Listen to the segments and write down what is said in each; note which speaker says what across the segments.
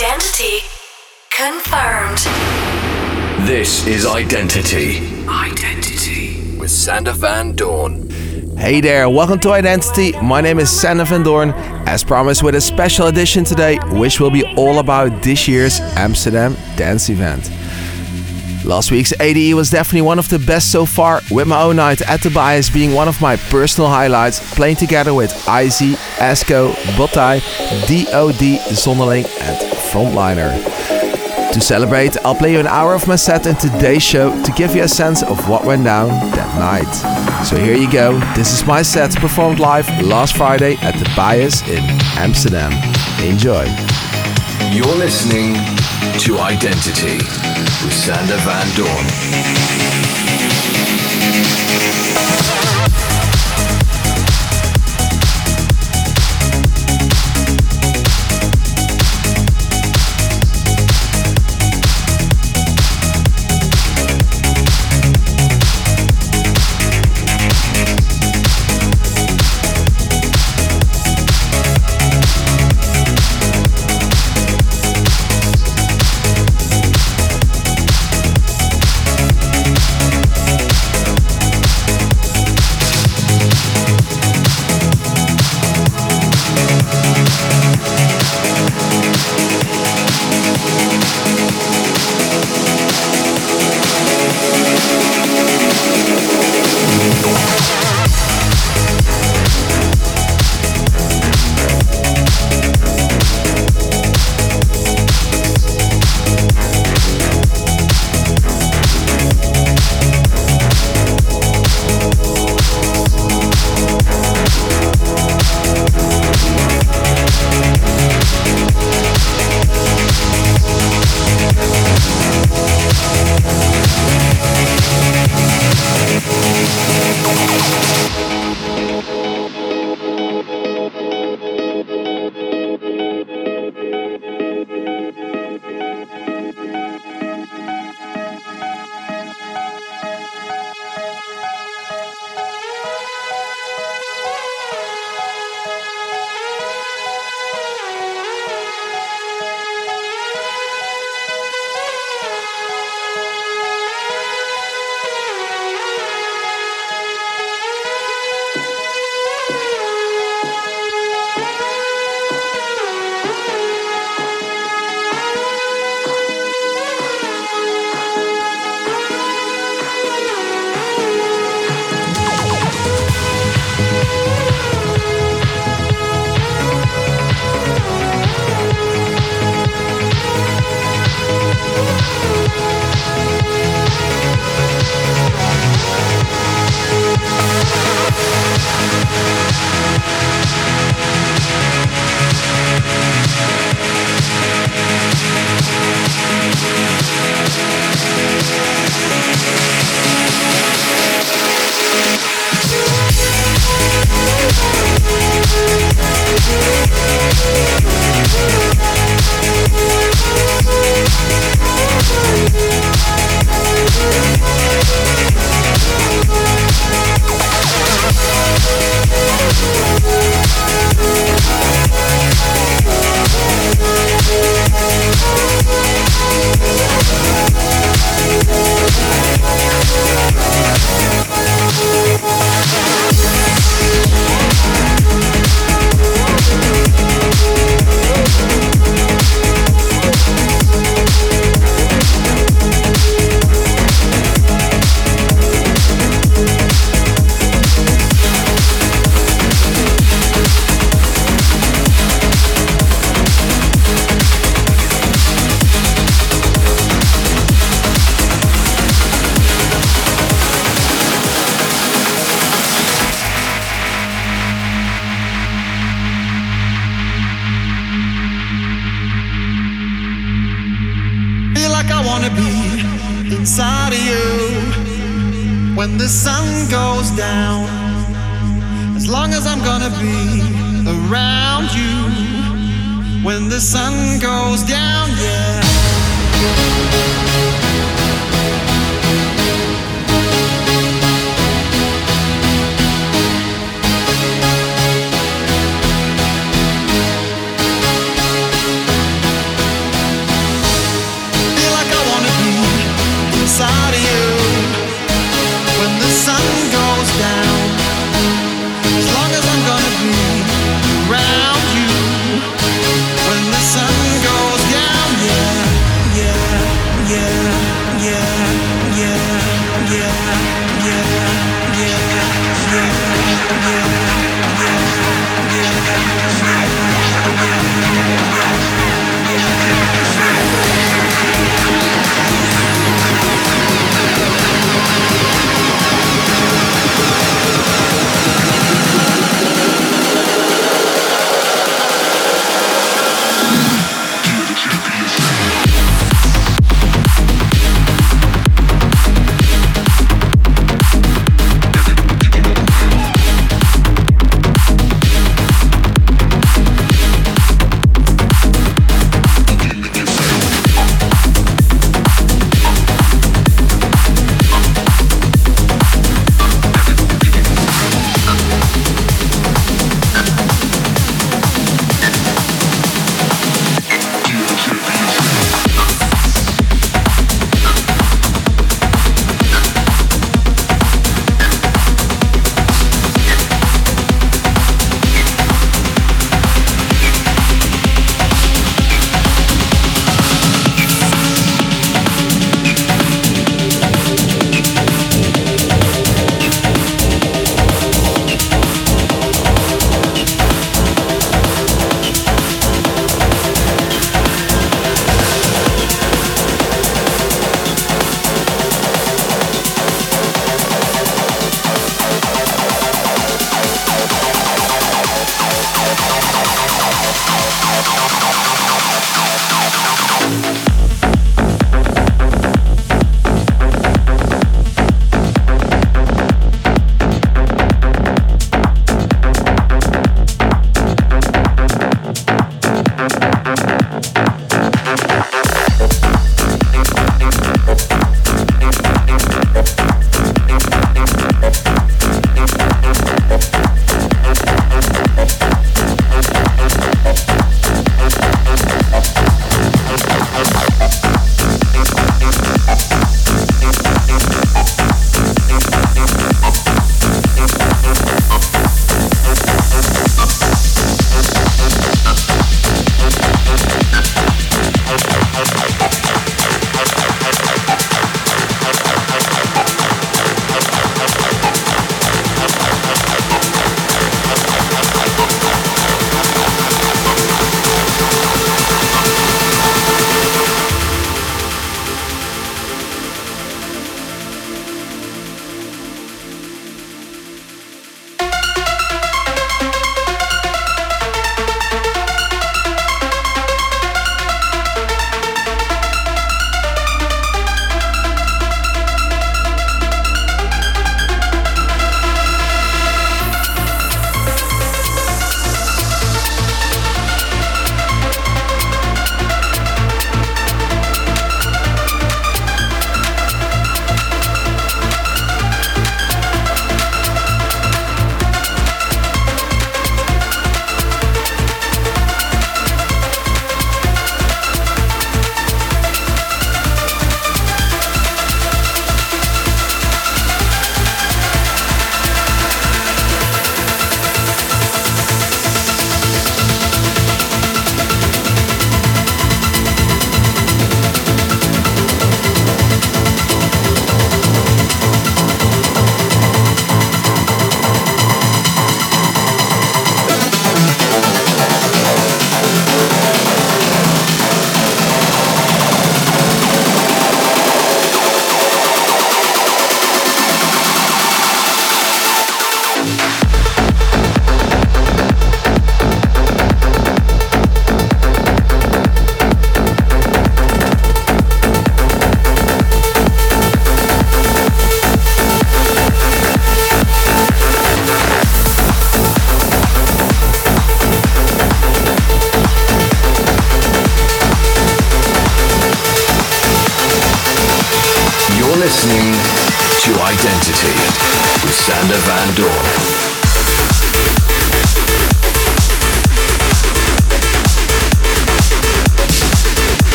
Speaker 1: Identity confirmed.
Speaker 2: This is Identity. Identity with Sander Van Doorn.
Speaker 3: Hey there, welcome to Identity. My name is Sander Van Doorn, as promised with a special edition today, which will be all about this year's Amsterdam dance event. Last week's ADE was definitely one of the best so far, with my own night at the Bajes being one of my personal highlights, playing together with IZ, Esco, Botai, DOD, Zonderling, and Frontliner. To celebrate, I'll play you an hour of my set in today's show to give you a sense of what went down that night. So here you go, this is my set performed live last Friday at the Bajes in Amsterdam. Enjoy.
Speaker 2: You're listening to Identity with Sander Van Doorn.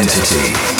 Speaker 2: Identity.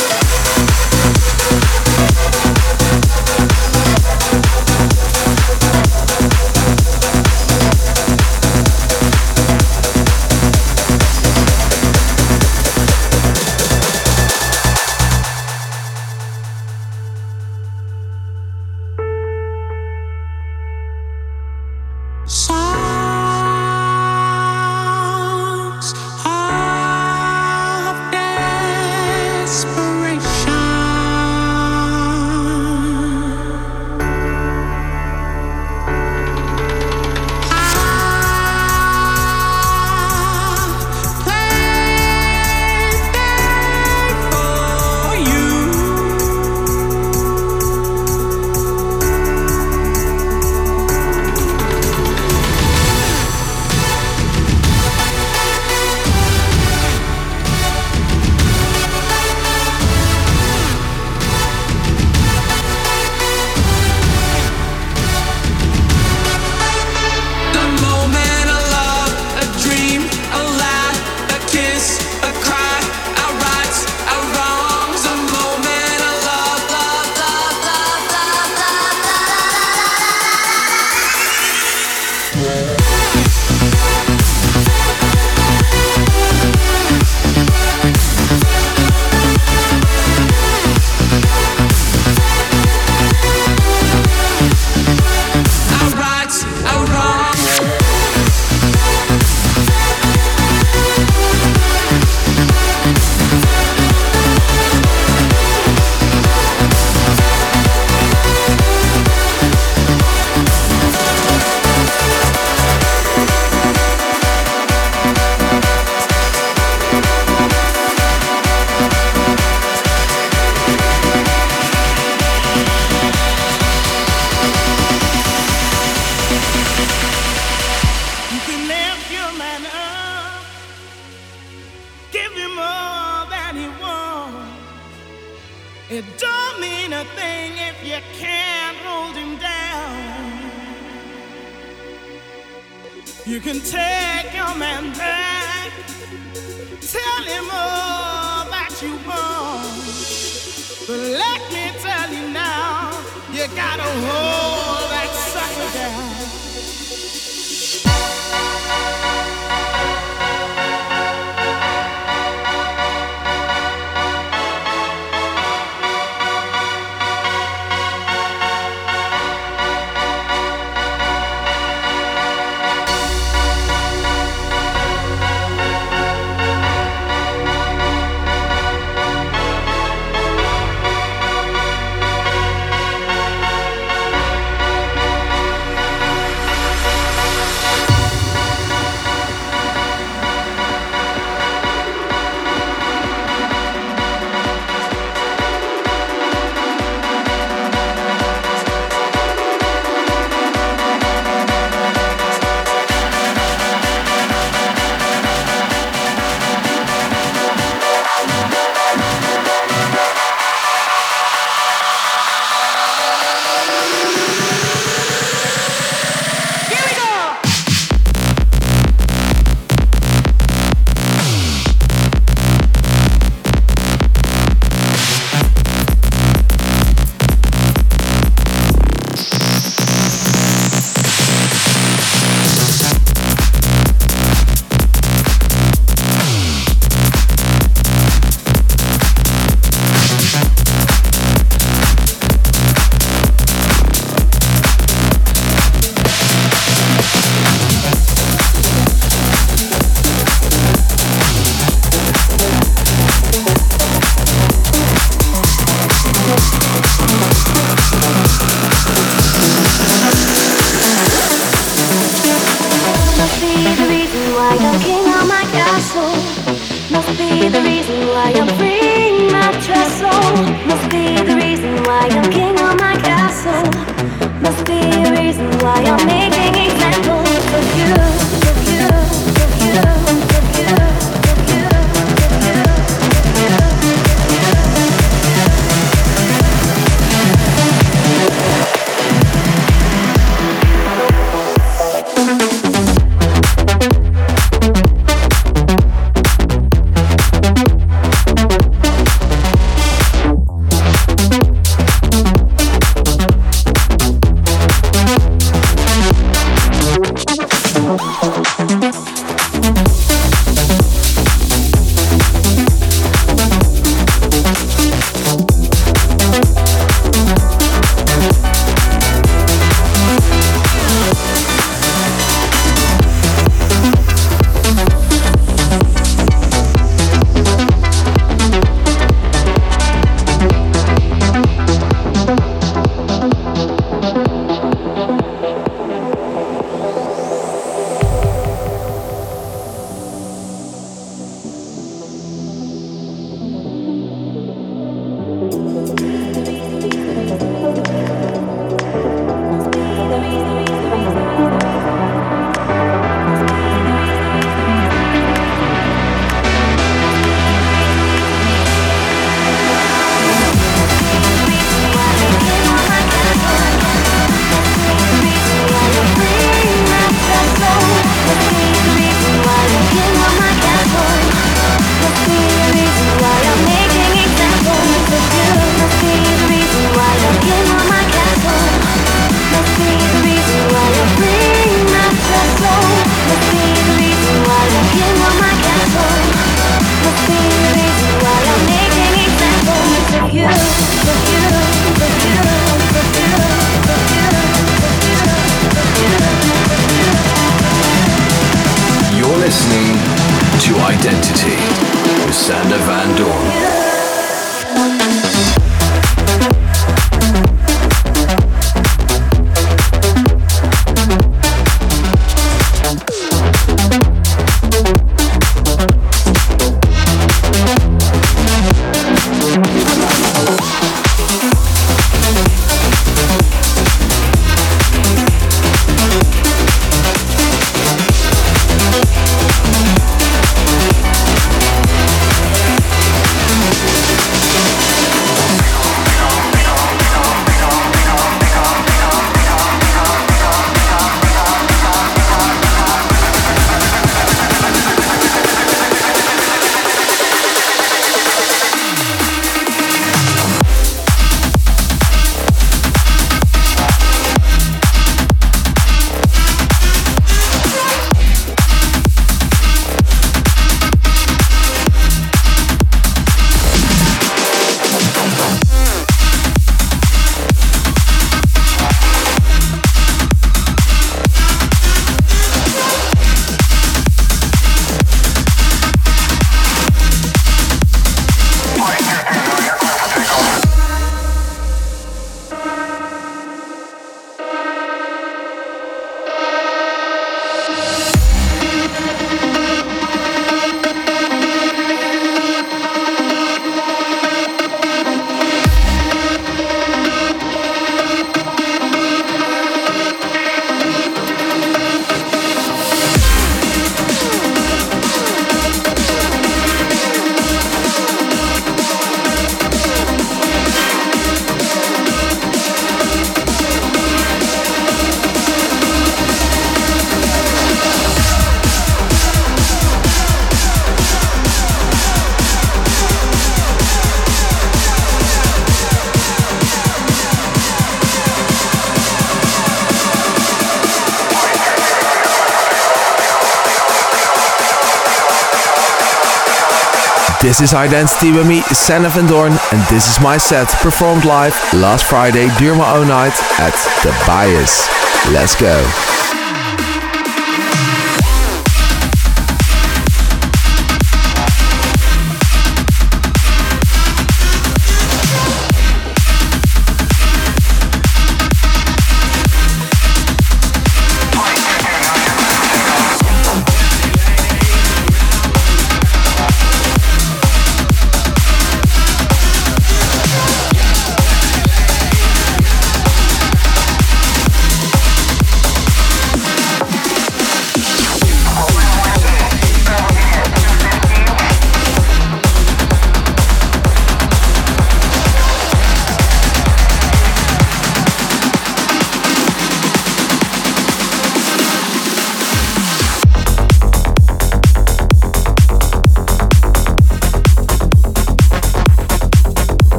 Speaker 2: This is Identity with me, Sander Van Doorn, and
Speaker 4: this is my set performed live last Friday during my own night at The Bajes. Let's go.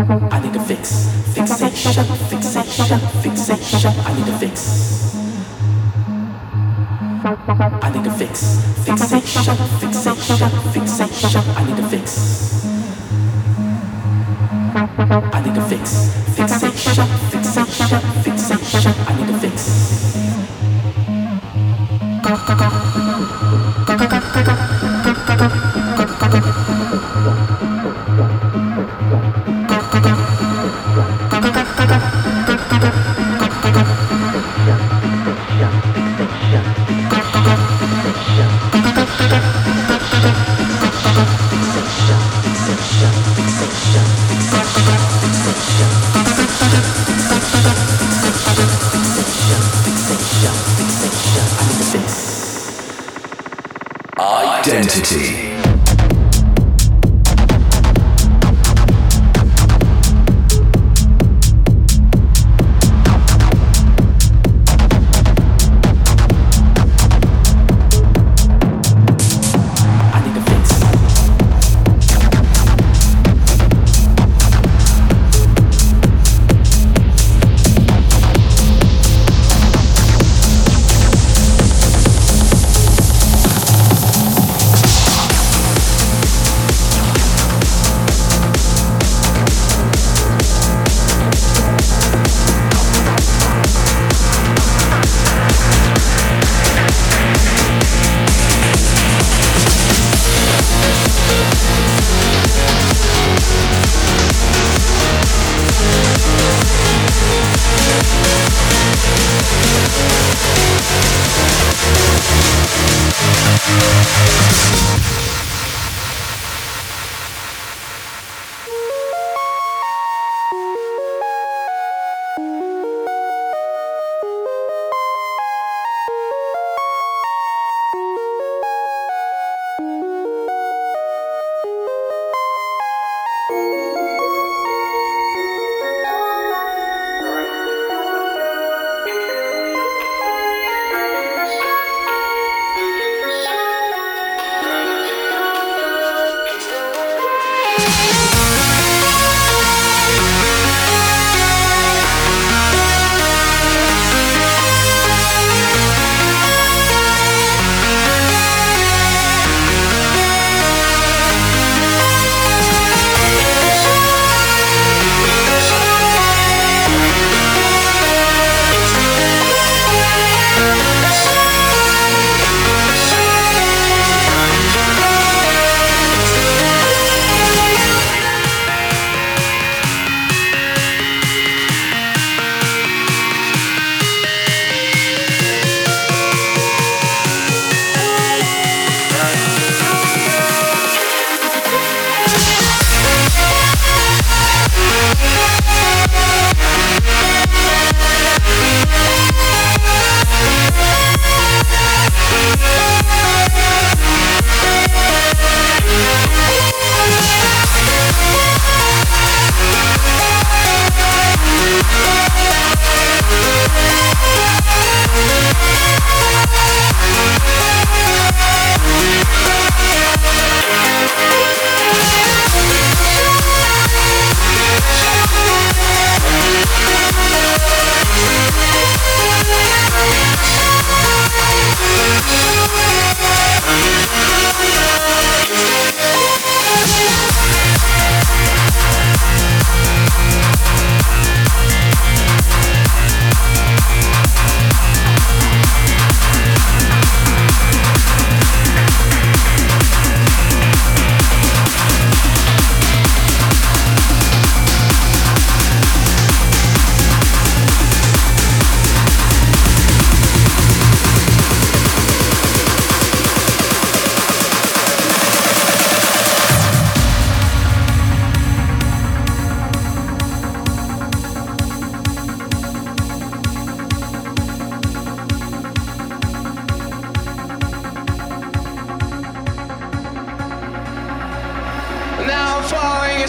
Speaker 4: I need a fix, fixation, fixation, fixation. I need a fix. I need a fix, fixation, fixation, fixation. I need a
Speaker 3: fix. I need a fix.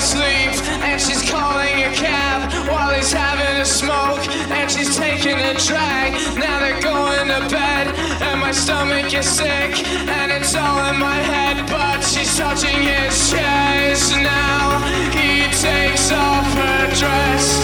Speaker 3: asleep and she's calling a cab while he's having a smoke and she's taking a drag. Now they're going to bed and my stomach is sick and it's all in my head. But she's touching his chest now. He takes off her dress.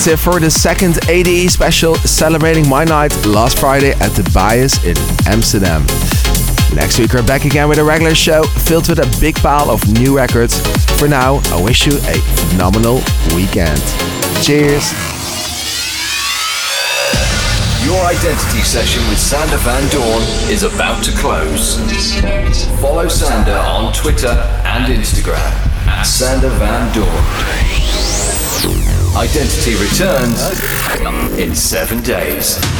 Speaker 3: That's it for the second ADE special celebrating my night last Friday at the Bajes in Amsterdam. Next week we're back again with a regular show filled with a big pile of new records. For now, I wish you a phenomenal weekend. Cheers!
Speaker 2: Your identity session with Sander Van Doorn is about to close. Follow Sander on Twitter and Instagram at Sander Van Doorn. Identity returns in seven days.